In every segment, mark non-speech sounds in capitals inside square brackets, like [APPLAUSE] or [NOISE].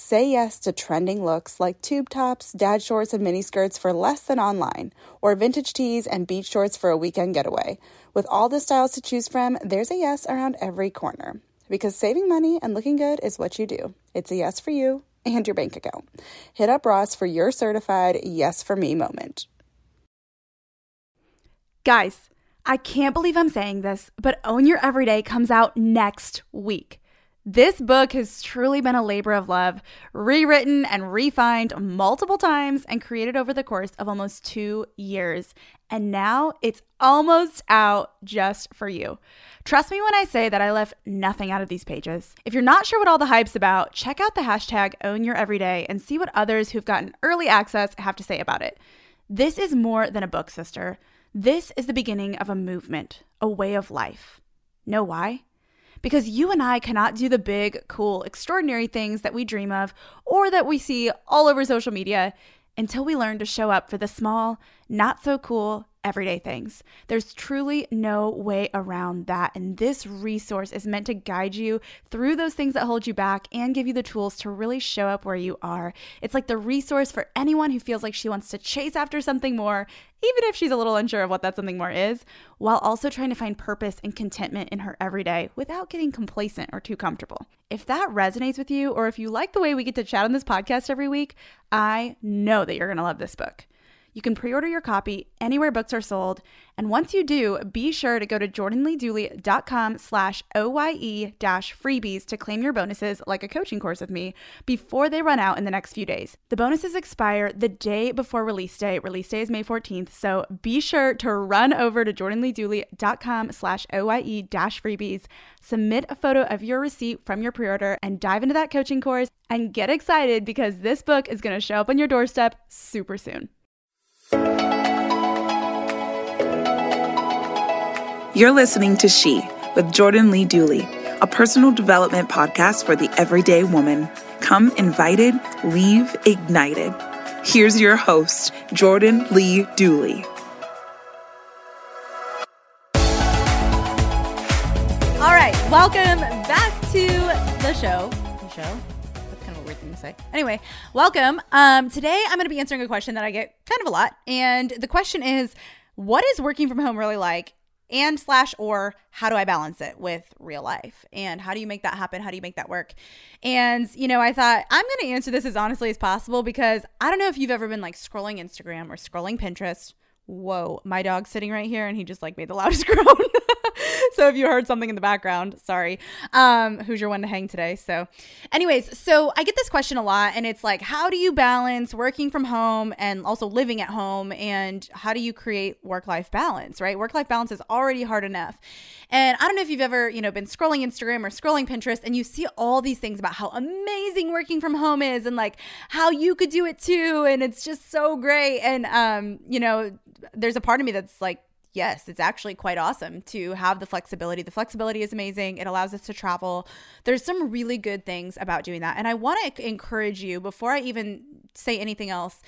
Say yes to trending looks like tube tops, dad shorts, and mini skirts for less than online, or vintage tees and beach shorts for a weekend getaway. With all the styles to choose from, there's a yes around every corner. Because saving money and looking good is what you do. It's a yes for you and your bank account. Hit up Ross for your certified yes for me moment. Guys, I can't believe I'm saying this, but Own Your Everyday comes out next week. This book has truly been a labor of love, rewritten and refined multiple times and created over the course of almost two years. And now it's almost out just for you. Trust me when I say that I left nothing out of these pages. If you're not sure what all the hype's about, check out the hashtag Own Your Everyday and see what others who've gotten early access have to say about it. This is more than a book, sister. This is the beginning of a movement, a way of life. Know why? Because you and I cannot do the big, cool, extraordinary things that we dream of or that we see all over social media until we learn to show up for the small, not so cool, everyday things. There's truly no way around that. And this resource is meant to guide you through those things that hold you back and give you the tools to really show up where you are. It's like the resource for anyone who feels like she wants to chase after something more, even if she's a little unsure of what that something more is, while also trying to find purpose and contentment in her everyday without getting complacent or too comfortable. If that resonates with you, or if you like the way we get to chat on this podcast every week, I know that you're going to love this book. You can pre-order your copy anywhere books are sold. And once you do, be sure to go to jordanleedooley.com slash OYE dash freebies to claim your bonuses like a coaching course with me before they run out in the next few days. The bonuses expire the day before release day. Release day is May 14th. So be sure to run over to jordanleedooley.com slash OYE dash freebies, submit a photo of your receipt from your pre-order and dive into that coaching course and get excited because this book is going to show up on your doorstep super soon. You're listening to She with Jordan Lee Dooley, a personal development podcast for the everyday woman. Come invited, leave ignited. Here's your host, Jordan Lee Dooley. All right, welcome back to the show. The show? That's kind of a weird thing to say. Anyway, welcome. Um, today I'm going to be answering a question that I get kind of a lot. And the question is what is working from home really like? And slash or how do I balance it with real life? And how do you make that happen? How do you make that work? And, you know, I thought I'm going to answer this as honestly as possible because I don't know if you've ever been like scrolling Instagram or scrolling Pinterest. Whoa, my dog's sitting right here and he just like made the loudest [LAUGHS] groan. [LAUGHS] so if you heard something in the background, sorry. Um, who's your one to hang today? So, anyways, so I get this question a lot, and it's like, how do you balance working from home and also living at home, and how do you create work life balance? Right, work life balance is already hard enough. And I don't know if you've ever, you know, been scrolling Instagram or scrolling Pinterest, and you see all these things about how amazing working from home is, and like how you could do it too, and it's just so great. And um, you know, there's a part of me that's like yes, it's actually quite awesome to have the flexibility. The flexibility is amazing. It allows us to travel. There's some really good things about doing that. And I want to encourage you before I even say anything else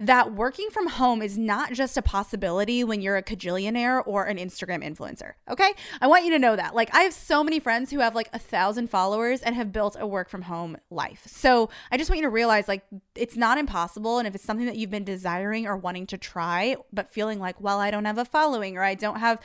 that working from home is not just a possibility when you're a cajillionaire or an Instagram influencer. Okay. I want you to know that. Like, I have so many friends who have like a thousand followers and have built a work from home life. So I just want you to realize like it's not impossible. And if it's something that you've been desiring or wanting to try, but feeling like, well, I don't have a following or I don't have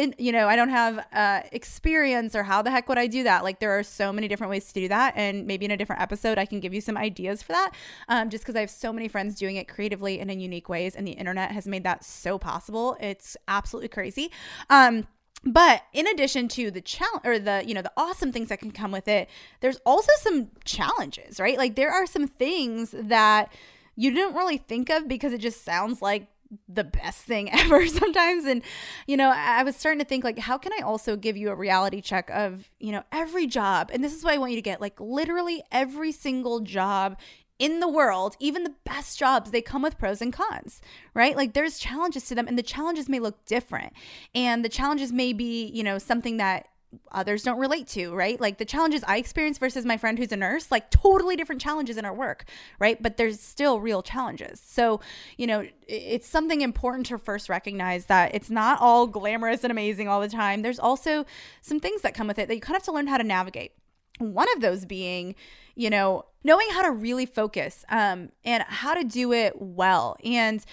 in, you know, I don't have uh, experience or how the heck would I do that? Like, there are so many different ways to do that. And maybe in a different episode, I can give you some ideas for that. Um, just because I have so many friends doing it creatively and in unique ways. And the internet has made that so possible. It's absolutely crazy. Um, but in addition to the challenge or the you know the awesome things that can come with it there's also some challenges right like there are some things that you didn't really think of because it just sounds like the best thing [LAUGHS] ever sometimes and you know i was starting to think like how can i also give you a reality check of you know every job and this is what i want you to get like literally every single job in the world, even the best jobs, they come with pros and cons, right? Like there's challenges to them, and the challenges may look different. And the challenges may be, you know, something that others don't relate to, right? Like the challenges I experience versus my friend who's a nurse, like totally different challenges in our work, right? But there's still real challenges. So, you know, it's something important to first recognize that it's not all glamorous and amazing all the time. There's also some things that come with it that you kind of have to learn how to navigate. One of those being, you know, knowing how to really focus um, and how to do it well and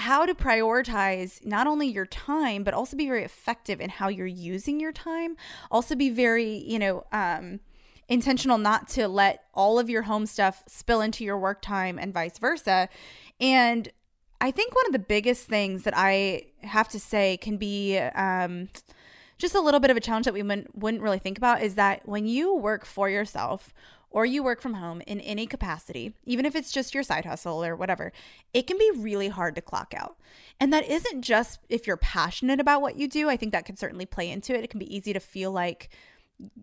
how to prioritize not only your time, but also be very effective in how you're using your time. Also, be very, you know, um, intentional not to let all of your home stuff spill into your work time and vice versa. And I think one of the biggest things that I have to say can be, um, just a little bit of a challenge that we wouldn't, wouldn't really think about is that when you work for yourself or you work from home in any capacity, even if it's just your side hustle or whatever, it can be really hard to clock out. And that isn't just if you're passionate about what you do. I think that can certainly play into it. It can be easy to feel like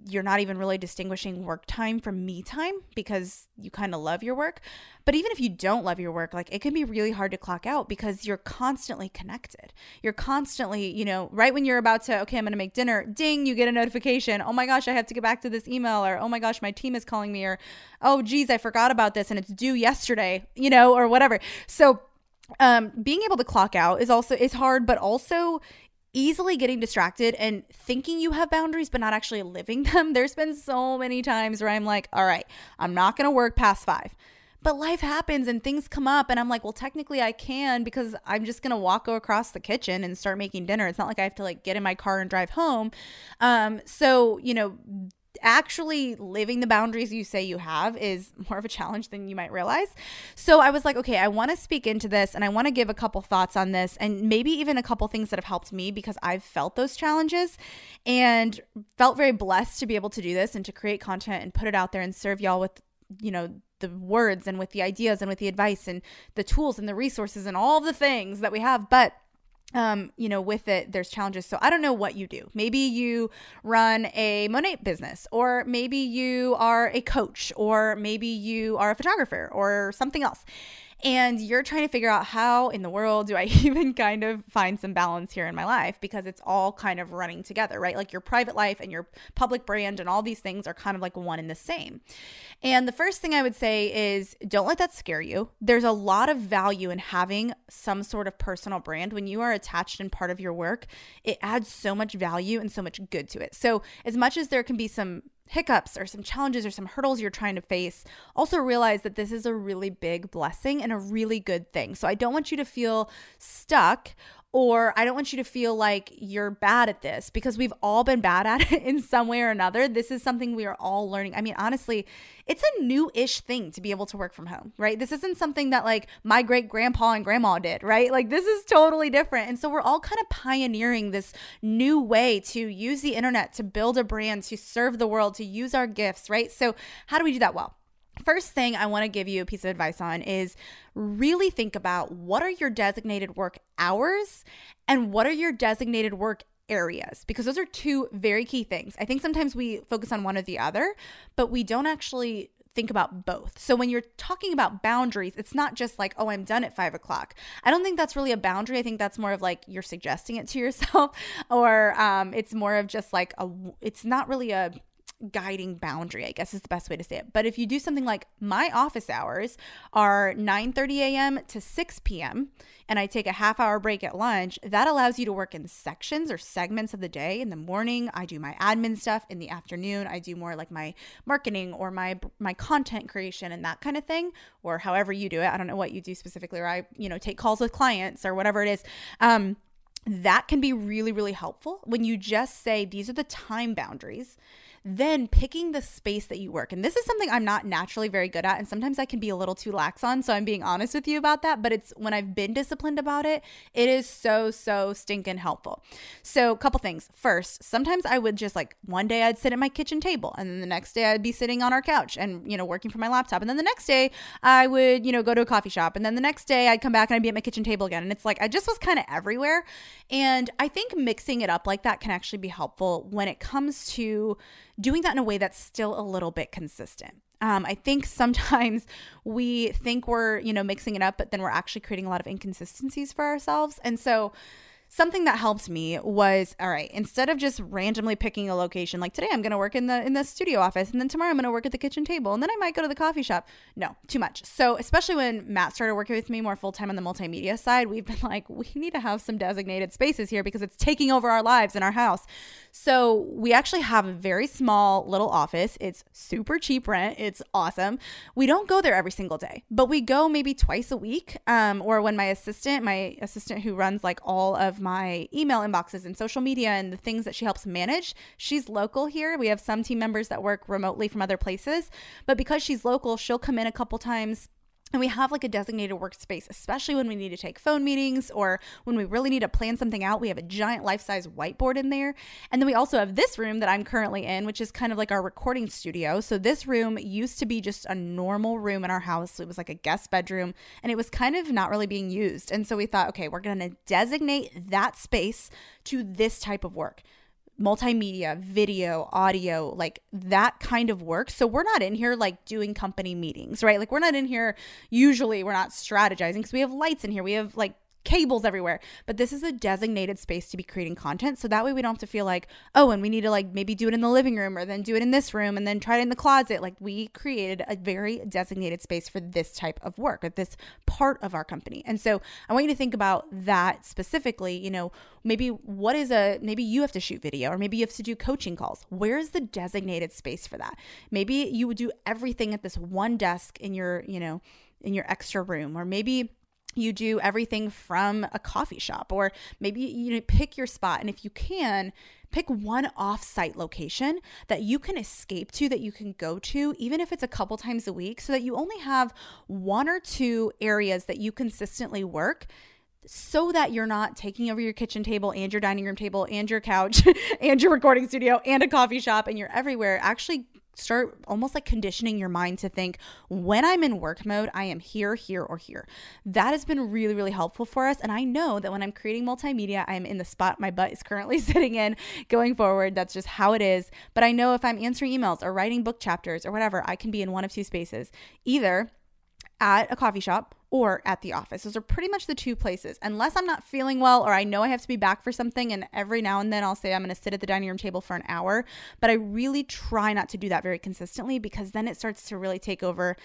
you're not even really distinguishing work time from me time because you kind of love your work. But even if you don't love your work, like it can be really hard to clock out because you're constantly connected. You're constantly, you know, right when you're about to, okay, I'm going to make dinner, ding, you get a notification. Oh my gosh, I have to get back to this email or oh my gosh, my team is calling me or oh geez, I forgot about this and it's due yesterday, you know, or whatever. So um being able to clock out is also is hard but also easily getting distracted and thinking you have boundaries but not actually living [LAUGHS] them. There's been so many times where I'm like, all right, I'm not going to work past 5. But life happens and things come up and I'm like, well, technically I can because I'm just to walk across the kitchen and start making dinner. It's not like I have to like get in my car and drive home. Um so, you know, actually living the boundaries you say you have is more of a challenge than you might realize. So I was like, okay, I want to speak into this and I want to give a couple thoughts on this and maybe even a couple things that have helped me because I've felt those challenges and felt very blessed to be able to do this and to create content and put it out there and serve y'all with, you know, the words and with the ideas and with the advice and the tools and the resources and all the things that we have. But um, you know, with it, there's challenges. So I don't know what you do. Maybe you run a Monat business, or maybe you are a coach, or maybe you are a photographer, or something else and you're trying to figure out how in the world do I [LAUGHS] even kind of find some balance here in my life because it's all kind of running together, right? Like your private life and your public brand and all these things are kind of like one and the same. And the first thing I would say is don't let that scare you. There's a lot of value in having some sort of personal brand when you are attached and part of your work. It adds so much value and so much good to it. So, as much as there can be some hiccups or some challenges or some hurdles you're trying to face, also realize that this is a really big blessing and a really good thing. So I don't want you to feel stuck or I don't want you to feel like you're bad at this because we've all been bad at it [LAUGHS] in some way or another. This is something we are all learning. I mean, honestly, it's a new ish thing to be able to work from home, right? This isn't something that like my great grandpa and grandma did, right? Like this is totally different. And so we're all kind of pioneering this new way to use the internet to build a brand, to serve the world, to use our gifts, right? So, how do we do that well? First thing I want to give you a piece of advice on is really think about what are your designated work hours and what are your designated work areas because those are two very key things. I think sometimes we focus on one or the other, but we don't actually think about both. So when you're talking about boundaries, it's not just like, oh, I'm done at five o'clock. I don't think that's really a boundary. I think that's more of like you're suggesting it to yourself, [LAUGHS] or um, it's more of just like a, it's not really a, guiding boundary, I guess is the best way to say it. But if you do something like my office hours are 9:30 a.m. to 6 p.m. and I take a half hour break at lunch, that allows you to work in sections or segments of the day. In the morning, I do my admin stuff. In the afternoon, I do more like my marketing or my my content creation and that kind of thing, or however you do it. I don't know what you do specifically, or I, you know, take calls with clients or whatever it is. Um, that can be really, really helpful when you just say, these are the time boundaries then picking the space that you work. And this is something I'm not naturally very good at. And sometimes I can be a little too lax on. So I'm being honest with you about that. But it's when I've been disciplined about it, it is so, so stinking helpful. So, a couple things. First, sometimes I would just like one day I'd sit at my kitchen table and then the next day I'd be sitting on our couch and, you know, working from my laptop. And then the next day I would, you know, go to a coffee shop. And then the next day I'd come back and I'd be at my kitchen table again. And it's like I just was kind of everywhere. And I think mixing it up like that can actually be helpful when it comes to doing that in a way that's still a little bit consistent. Um, I think [LAUGHS] sometimes we think we're, you know, mixing it up, but then we're actually creating a lot of inconsistencies for ourselves. And so something that helped me was all right instead of just randomly picking a location like today i'm going to work in the in the studio office and then tomorrow i'm going to work at the kitchen table and then i might go to the coffee shop no too much so especially when matt started working with me more full-time on the multimedia side we've been like we need to have some designated spaces here because it's taking over our lives in our house so we actually have a very small little office it's super cheap rent it's awesome we don't go there every single day but we go maybe twice a week um, or when my assistant my assistant who runs like all of my email inboxes and social media and the things that she helps manage. She's local here. We have some team members that work remotely from other places, but because she's local, she'll come in a couple times and we have like a designated workspace, especially when we need to take phone meetings or when we really need to plan something out. We have a giant life size whiteboard in there. And then we also have this room that I'm currently in, which is kind of like our recording studio. So this room used to be just a normal room in our house. It was like a guest bedroom and it was kind of not really being used. And so we thought, okay, we're going to designate that space to this type of work multimedia, video, audio, like that kind of work. So we're not in here like doing company meetings, right? Like we're not in here usually we're not strategizing because we have lights in here. We have like cables everywhere. But this is a designated space to be creating content. So that way we don't have to feel like, oh, and we need to like maybe do it in the living room or then do it in this room and then try it in the closet. Like we created a very designated space for this type of work or this part of our company. And so I want you to think about that specifically. You know, maybe what is a, maybe you have to shoot video or maybe you have to do coaching calls. Where is the designated space for that? Maybe you would do everything at this one desk in your, you know, in your extra room or maybe you do everything from a coffee shop or maybe you pick your spot. And if you can pick one off-site location that you can escape to that you can go to even if it's a couple times a week so that you only have one or two areas that you consistently work so that you're not taking over your kitchen table and your dining room table and your couch [LAUGHS] and your recording studio and a coffee shop and you're everywhere actually start almost like conditioning your mind to think when I'm in work mode, I am here, here, or here. That has been really, really helpful for us. And I know that when I'm creating multimedia, I'm in the spot my butt is currently [LAUGHS] sitting in going forward. That's just how it is. But I know if I'm answering emails or writing book chapters or whatever, I can be in one of two spaces. Either at a coffee shop or at the office. Those are pretty much the two places. Unless I'm not feeling well or I know I have to be back for something, and every now and then I'll say I'm going to sit at the dining room table for an hour. But I really try not to do that very consistently because then it starts to really take over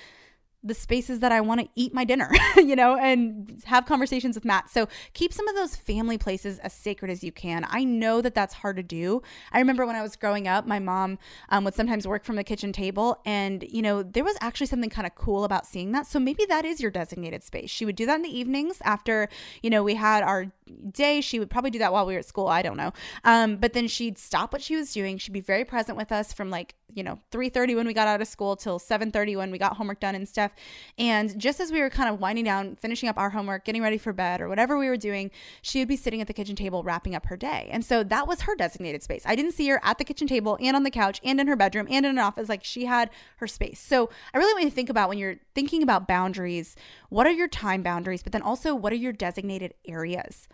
the spaces that I want to eat my dinner, [LAUGHS] you know, and have conversations with Matt. So keep some of those family places as sacred as you can. I know that that's hard to do. I remember when I was growing up, my mom um, would sometimes work from the kitchen table, and, you know, there was actually something kind of cool about seeing that. So maybe that is your designated space. She would do that in the evenings after, you know, we had our day. She would probably do that while we were at school. I don't know. Um, but then she'd stop what she was doing. She'd be very present with us from like you know 3:30 when we got out of school till 7:30 when we got homework done and stuff. And just as we were kind of winding down, finishing up our homework, getting ready for bed or whatever we were doing, she would be sitting at the kitchen table wrapping up her day. And so that was her designated space. I didn't see her at the kitchen table and on the couch and in her bedroom and in an office like she had her space. So I really want you to think about when you're thinking about boundaries, what are your time boundaries, but then also what are your designated areas?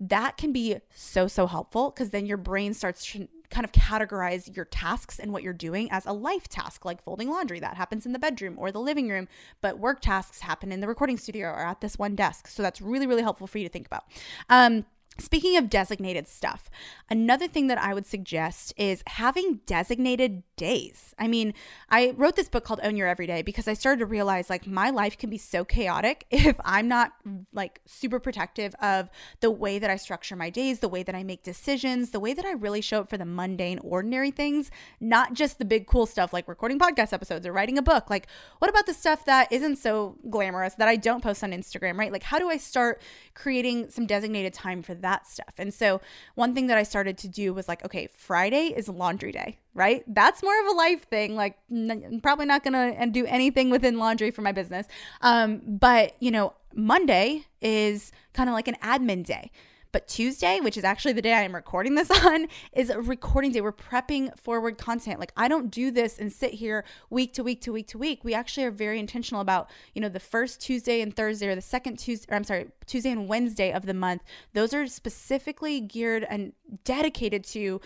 That can be so so helpful because then your brain starts kind of categorize your tasks and what you're doing as a life task, like folding laundry. That happens in the bedroom or the living room, but work tasks happen in the recording studio or at this one desk. So that's really, really helpful for you to think about. Um, Speaking of designated stuff, another thing that I would suggest is having designated days. I mean, I wrote this book called Own Your Everyday because I started to realize like my life can be so chaotic [LAUGHS] if I'm not like super protective of the way that I structure my days, the way that I make decisions, the way that I really show up for the mundane, ordinary things, not just the big cool stuff like recording podcast episodes or writing a book. Like, what about the stuff that isn't so glamorous that I don't post on Instagram, right? Like, how do I start creating some designated time for that? That stuff. And so, one thing that I started to do was like, okay, Friday is laundry day, right? That's more of a life thing. Like, n- probably not gonna and do anything within laundry for my business. Um, but you know, Monday is kind of like an admin day. But Tuesday, which is actually the day I am recording this [LAUGHS] on, is a recording day. We're prepping forward content. Like I don't do this and sit here week to week to week to week. We actually are very intentional about, you know, the first Tuesday and Thursday or the second Tuesday, or I'm sorry, Tuesday and Wednesday of the month. Those are specifically geared and dedicated to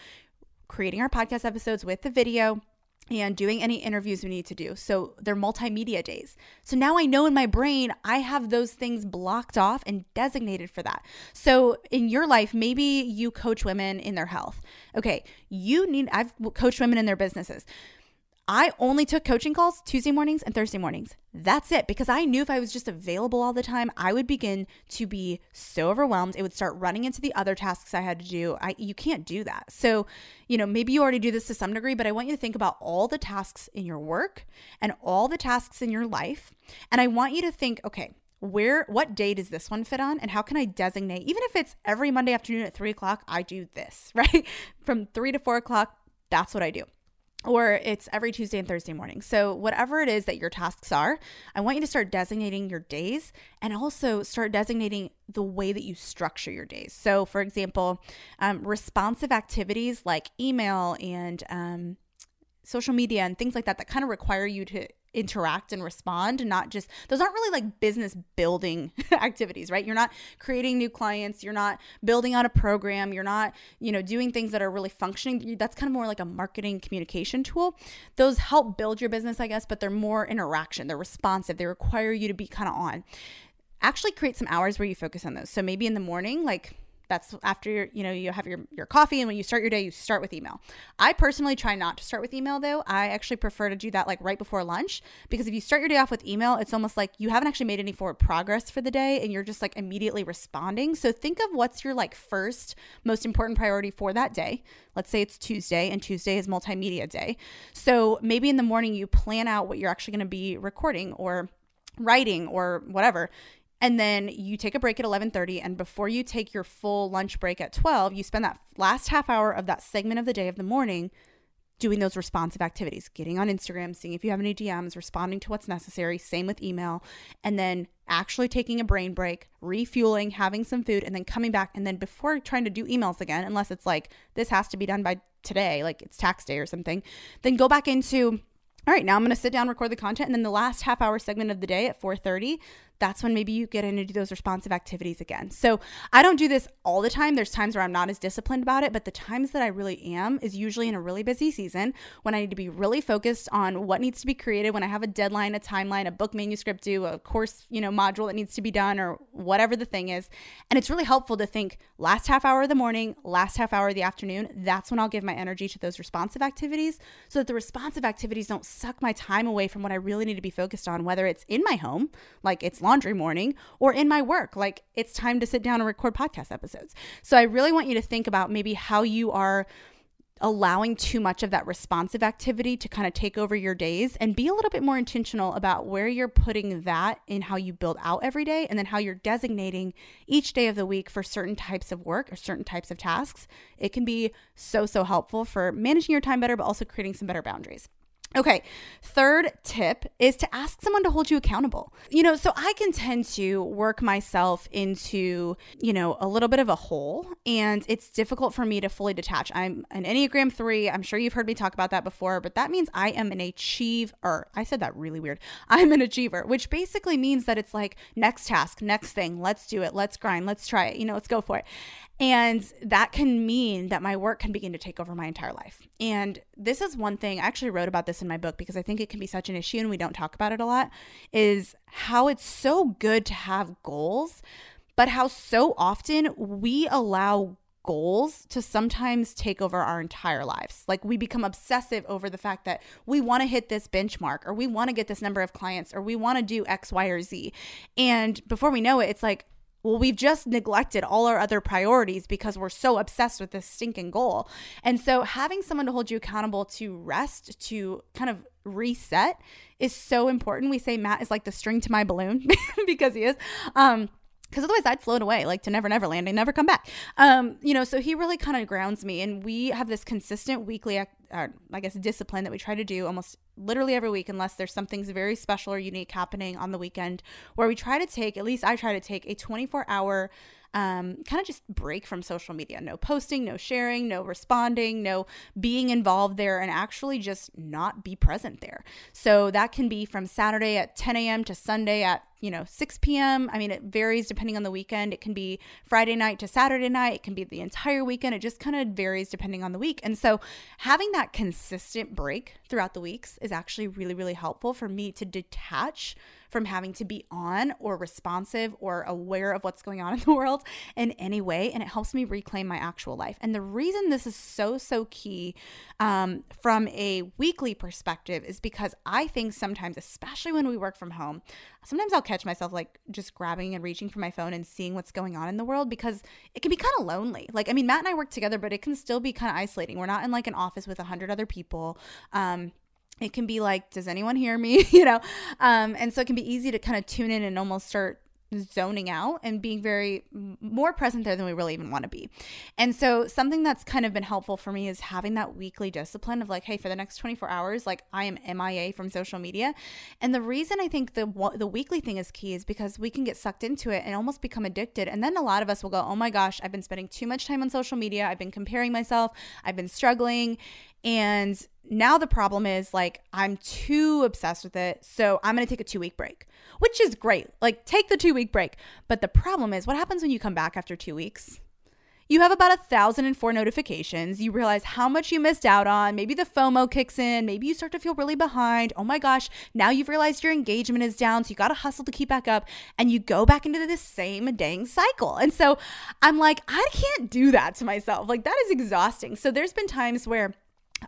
creating our podcast episodes with the video and doing any interviews we need to do. So they're multimedia days. So now I know in my brain, I have those things blocked off and designated for that. So in your life, maybe you coach women in their health. Okay, you need, I've coached women in their businesses. I only took coaching calls Tuesday mornings and Thursday mornings. That's it because I knew if I was just available all the time, I would begin to be so overwhelmed. It would start running into the other tasks I had to do. I you can't do that. So, you know, maybe you already do this to some degree, but I want you to think about all the tasks in your work and all the tasks in your life. And I want you to think, okay, where what day does this one fit on and how can i designate even if it's every monday afternoon at three o'clock i do this [LAUGHS] right from three to four o'clock that's what i do or it's every Tuesday and Thursday morning. So, whatever it is that your tasks are, I want you to start designating your days and also start designating the way that you structure your days. So, for example, um, responsive activities like email and um, social media and things like that that kind of require you to interact and respond and not just those aren't really like business building [LAUGHS] activities right? You're not creating new clients you're not building out a program you're not you know doing things that are really functioning. That's kind of more like a marketing communication tool. Those help build your business i guess but they're more interaction. They're responsive. They require you to be kind of on. Actually create some hours where you focus on those. So maybe in the morning like that's after your, you know, you have your, your coffee and when you start your day, you start with email. I personally try not to start with email though. I actually prefer to do that like right before lunch because if you start your day off with email, it's almost like you haven't actually made any forward progress for the day and you're just like immediately responding. So think of what's your like first most important priority for that day. Let's say it's Tuesday and Tuesday is multimedia day. So maybe in the morning you plan out what you're actually going to be recording or writing or whatever and then you take a break at 11:30 and before you take your full lunch break at 12 you spend that last half hour of that segment of the day of the morning doing those responsive activities getting on Instagram seeing if you have any DMs responding to what's necessary same with email and then actually taking a brain break refueling having some food and then coming back and then before trying to do emails again unless it's like this has to be done by today like it's tax day or something then go back into all right now i'm going to sit down record the content and then the last half hour segment of the day at 4.30 that's when maybe you get into those responsive activities again. So I don't do this all the time. There's times where I'm not as disciplined about it, but the times that I really am is usually in a really busy season when I need to be really focused on what needs to be created, when I have a deadline, a timeline, a book manuscript due, a course, you know, module that needs to be done or whatever the thing is. And it's really helpful to think last half hour of the morning, last half hour of the afternoon, that's when I'll give my energy to those responsive activities so that the responsive activities don't suck my time away from what I really need to be focused on, whether it's in my home, like it's laundry morning or in my work. Like it's time to sit down and record podcast episodes. So I really want you to think about maybe how you are allowing too much of that responsive activity to kind of take over your days and be a little bit more intentional about where you're putting that in how you build out every day and then how you're designating each day of the week for certain types of work or certain types of tasks. It can be so, so helpful for managing your time better, but also creating some better boundaries. Okay, third tip is to ask someone to hold you accountable. You know, so I can tend to work myself into, you know, a little bit of a hole, and it's difficult for me to fully detach. I'm an Enneagram 3. I'm sure you've heard me talk about that before, but that means I am an achiever. I said that really weird. [LAUGHS] I'm an achiever, which basically means that it's like next task, next thing, let's do it, let's grind, let's try it, you know, let's go for it. And that can mean that my work can begin to take over my entire life. And this is one thing I actually wrote about this in my book because I think it can be such an issue and we don't talk about it a lot is how it's so good to have goals, but how so often we allow goals to sometimes take over our entire lives. Like we become obsessive over the fact that we want to hit this benchmark or we want to get this number of clients or we want to do X, Y, or Z. And before we know it, it's like, well, we've just neglected all our other priorities because we're so obsessed with this stinking goal. And so, having someone to hold you accountable to rest, to kind of reset, is so important. We say Matt is like the string to my balloon [LAUGHS] because he is. Um, because otherwise I'd float away like to never never land and never come back. Um, you know, so he really kind of grounds me, and we have this consistent weekly, uh, I guess, discipline that we try to do almost literally every week, unless there's something very special or unique happening on the weekend, where we try to take at least I try to take a 24 hour um, kind of just break from social media. No posting, no sharing, no responding, no being involved there, and actually just not be present there. So that can be from Saturday at 10 a.m. to Sunday at you know 6 p.m. I mean, it varies depending on the weekend. It can be Friday night to Saturday night. It can be the entire weekend. It just kind of varies depending on the week. And so having that consistent break throughout the weeks is actually really, really helpful for me to detach from having to be on or responsive or aware of what's going on in the world in any way. And it helps me reclaim my actual life. And the reason this is so, so key um, from a weekly perspective is because I think sometimes, especially when we work from home, sometimes I'll catch myself like just grabbing and reaching for my phone and seeing what's going on in the world because it can be kind of lonely. Like, I mean, Matt and I work together, but it can still be kind of isolating. We're not in like an office with a hundred other people. Um, it can be like does anyone hear me [LAUGHS] you know um, and so it can be easy to kind of tune in and almost start zoning out and being very more present there than we really even want to be. And so something that's kind of been helpful for me is having that weekly discipline of like hey for the next 24 hours like I am MIA from social media. And the reason I think the the weekly thing is key is because we can get sucked into it and almost become addicted and then a lot of us will go oh my gosh I've been spending too much time on social media. I've been comparing myself. I've been struggling and now the problem is like I'm too obsessed with it. So I'm going to take a 2 week break, which is great. Like take the 2 week break. But the problem is what happens when you come back after 2 weeks? You have about a thousand and four notifications. You realize how much you missed out on. Maybe the FOMO kicks in. Maybe you start to feel really behind. Oh my gosh, now you've realized your engagement is down. So you got to hustle to keep back up. And you go back into this same dang cycle. And so I'm like, I can't do that to myself. Like, that is exhausting. So there's been times where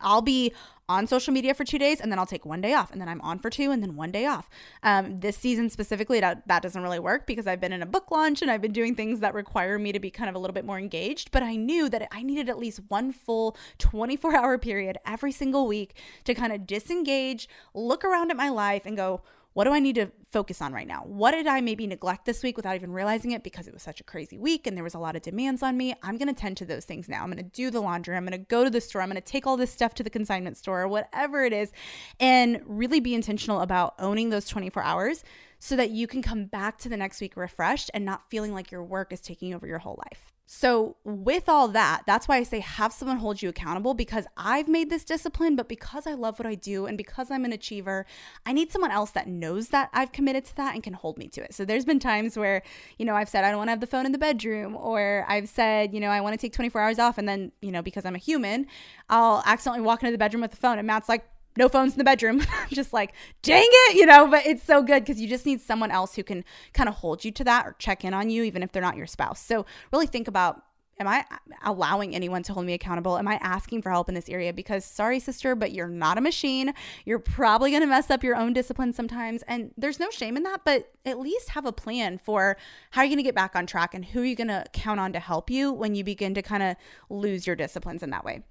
I'll be on social media for two days and then I'll take one day off and then I'm on for two and then one day off. Um, this season specifically, that, that doesn't really work because I've been in a book launch and I've been doing things that require me to be kind of a little bit more engaged. But I knew that I needed at least one full 24 hour period every single week to kind of disengage, look around at my life and go, what do I need to focus on right now? What did I maybe neglect this week without even realizing it because it was such a crazy week and there was a lot of demands on me? I'm going to tend to those things now. I'm going to do the laundry. I'm going to go to the store. I'm going to take all this stuff to the consignment store or whatever it is and really be intentional about owning those 24 hours so that you can come back to the next week refreshed and not feeling like your work is taking over your whole life. So, with all that, that's why I say have someone hold you accountable because I've made this discipline, but because I love what I do and because I'm an achiever, I need someone else that knows that I've committed to that and can hold me to it. So, there's been times where, you know, I've said I don't want to have the phone in the bedroom, or I've said, you know, I want to take 24 hours off. And then, you know, because I'm a human, I'll accidentally walk into the bedroom with the phone, and Matt's like, no phones in the bedroom. [LAUGHS] just like, dang it, you know, but it's so good because you just need someone else who can kind of hold you to that or check in on you, even if they're not your spouse. So really think about am I allowing anyone to hold me accountable? Am I asking for help in this area? Because sorry, sister, but you're not a machine. You're probably going to mess up your own discipline sometimes. And there's no shame in that, but at least have a plan for how you're going to get back on track and who are you going to count on to help you when you begin to kind of lose your disciplines in that way.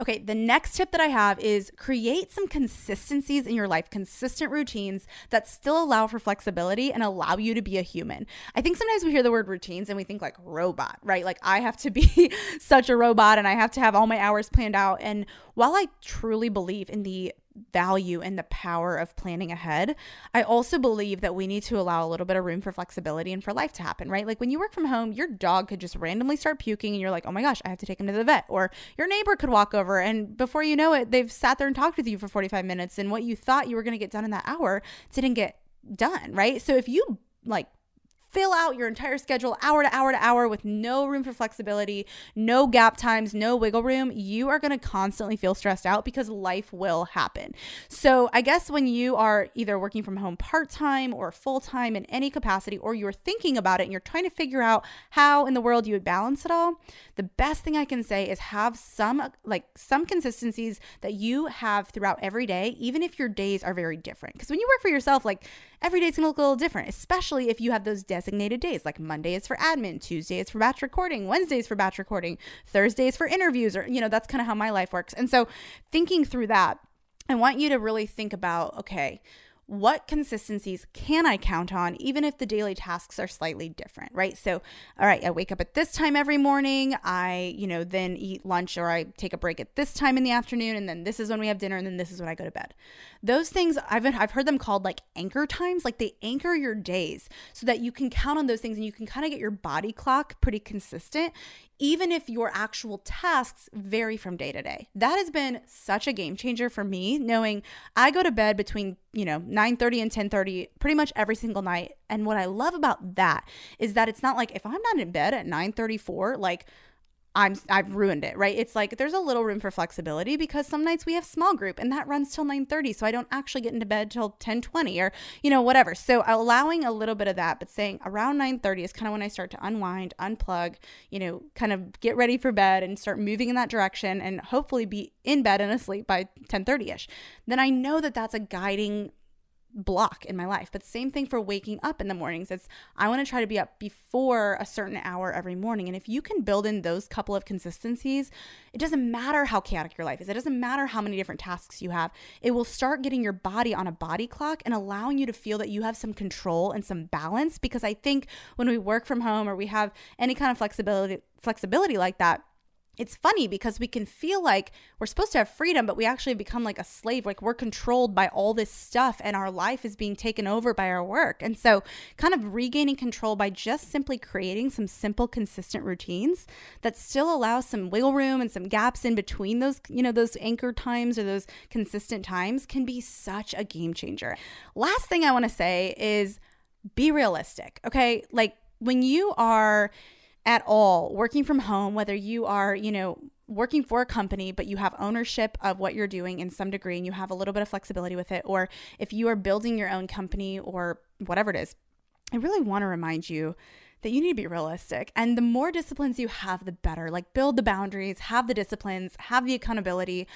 Okay, the next tip that I have is create some consistencies in your life, consistent routines that still allow for flexibility and allow you to be a human. I think sometimes we hear the word routines and we think like robot, right? Like I have to be [LAUGHS] such a robot and I have to have all my hours planned out. And while I truly believe in the value and the power of planning ahead, I also believe that we need to allow a little bit of room for flexibility and for life to happen, right? Like when you work from home, your dog could just randomly start puking and you're like, oh my gosh, I have to take him to the vet. Or your neighbor could walk over and before you know it, they've sat there and talked with you for 45 minutes and what you thought you were going to get done in that hour didn't get done, right? So if you like fill out your entire schedule hour to hour to hour with no room for flexibility, no gap times, no wiggle room, you are going to constantly feel stressed out because life will happen. So, I guess when you are either working from home part time or full time in any capacity, or you're thinking about it and you're trying to figure out how in the world you would balance it all, the best thing I can say is have some like some consistencies that you have throughout every day, even if your days are very different. Because when you work for yourself, like every day's gonna look a little different, especially if you have those designated days. Like Monday is for admin, Tuesday is for batch recording, Wednesday is for batch recording, Thursday is for interviews, or, you know, that's kind of how my life works. And so thinking through that, I want you to really think about okay, what consistencies can I count on, even if the daily tasks are slightly different, right? So, all right, I wake up at this time every morning. I, you know, then eat lunch or I take a break at this time in the afternoon, and then this is when we have dinner, and then this is when I go to bed. Those things I've I've heard them called like anchor times, like they anchor your days so that you can count on those things and you can kind of get your body clock pretty consistent, even if your actual tasks vary from day to day. That has been such a game changer for me, knowing I go to bed between, you know, 9:30 and 10:30 pretty much every single night. And what I love about that is that it's not like if I'm not in bed at 9:34, like I'm I've ruined it, right? It's like there's a little room for flexibility because some nights we have small group and that runs till 9:30, so I don't actually get into bed till 10:20 or you know whatever. So allowing a little bit of that, but saying around 9:30 is kind of when I start to unwind, unplug, you know, kind of get ready for bed and start moving in that direction and hopefully be in bed and asleep by 10:30ish. Then I know that that's a guiding block in my life. But same thing for waking up in the mornings. It's I want to try to be up before a certain hour every morning. And if you can build in those couple of consistencies, it doesn't matter how chaotic your life is. It doesn't matter how many different tasks you have. It will start getting your body on a body clock and allowing you to feel that you have some control and some balance because I think when we work from home or we have any kind of flexibility flexibility like that, it's funny because we can feel like we're supposed to have freedom, but we actually become like a slave. Like we're controlled by all this stuff and our life is being taken over by our work. And so, kind of regaining control by just simply creating some simple, consistent routines that still allow some wiggle room and some gaps in between those, you know, those anchor times or those consistent times can be such a game changer. Last thing I want to say is be realistic, okay? Like when you are, at all working from home, whether you are, you know, working for a company, but you have ownership of what you're doing in some degree and you have a little bit of flexibility with it, or if you are building your own company or whatever it is, I really want to remind you that you need to be realistic. And the more disciplines you have, the better. Like, build the boundaries, have the disciplines, have the accountability.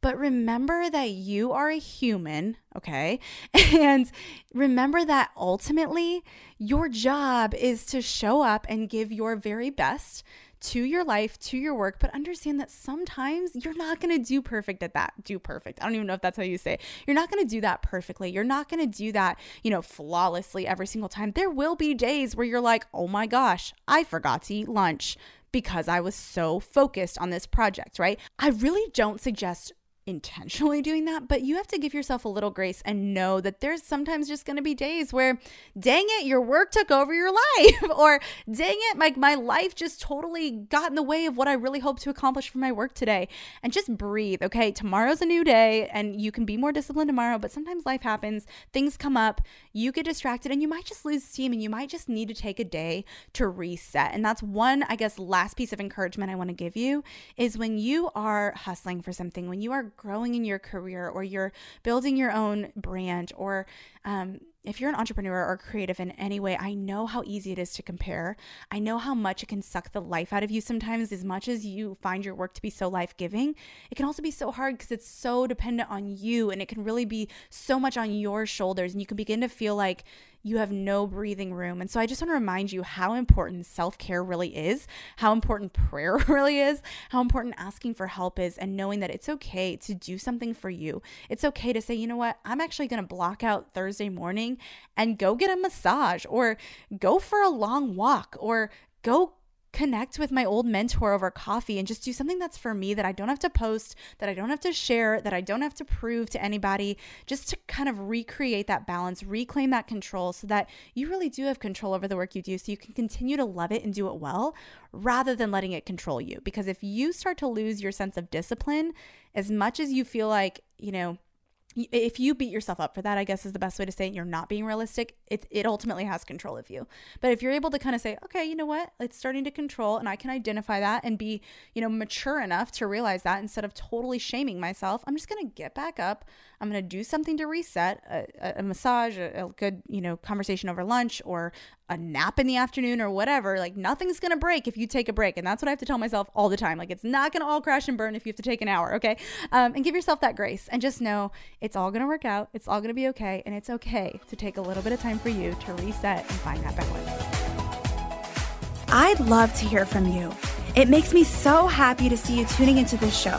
But remember that you are a human, okay? [LAUGHS] And remember that ultimately your job is to show up and give your very best to your life, to your work, but understand that sometimes you're not going to do perfect at that. Do perfect. I don't even know if that's how you say it. You're not going to do that perfectly. You're not going to do that, you know, flawlessly every single time. There will be days where you're like, oh my gosh, I forgot to eat lunch because I was so focused on this project, right? I really don't suggest intentionally doing that, but you have to give yourself a little grace and know that there's sometimes just going to be days where, dang it, your work took over your [LAUGHS] life, or dang it, like my life just totally got in the way of what I really hope to accomplish for my work today. And just breathe, okay? Tomorrow's a new day and you can be more disciplined tomorrow, but sometimes life happens, things come up, you get distracted, and you might just lose steam and you might just need to take a day to reset. And that's one, I guess, last piece of encouragement I want to give you is when you are hustling for something, when you are growing in your career or you're building your own brand or um, if you're an entrepreneur or creative in any way, I know how easy it is to compare. I know how much it can suck the life out of you sometimes, as much as you find your work to be so life giving. It can also be so hard because it's so dependent on you and it can really be so much on your shoulders. And you can begin to feel like you have no breathing room. And so I just want to remind you how important self care really is, how important prayer [LAUGHS] really is, how important asking for help is, and knowing that it's okay to do something for you. It's okay to say, you know what, I'm actually going to block out Thursday and go get a massage or go for a long walk or go connect with my old mentor over coffee and just do something that's for me that I don't have to post, that I don't have to share, that I don't have to prove to anybody, just to kind of recreate that balance, reclaim that control so that you really do have control over the work you do so you can continue to love it and do it well rather than letting it control you. Because if you start to lose your sense of discipline, as much as you feel like, you know, if you beat yourself up for that, I guess is the best way to say it, you're not being realistic. It, it ultimately has control of you. But if you're able to kind of say, okay, you know what, it's starting to control and I can identify that and be, you know, mature enough to realize that instead of totally shaming myself, I'm just going to get back up. I'm going to do something to reset a, a massage, a, a good, you know, conversation over lunch or a nap in the afternoon or whatever. Like nothing's going to break if you take a break. And that's what I have to tell myself all the time. Like it's not going to all crash and burn if you have to take an hour. Okay. Um, and give yourself that grace and just know it's all going to work out. It's all going to be okay. And it's okay to take a little bit of time for you to reset and find that balance. I'd love to hear from you. It makes me so happy to see you tuning into this show.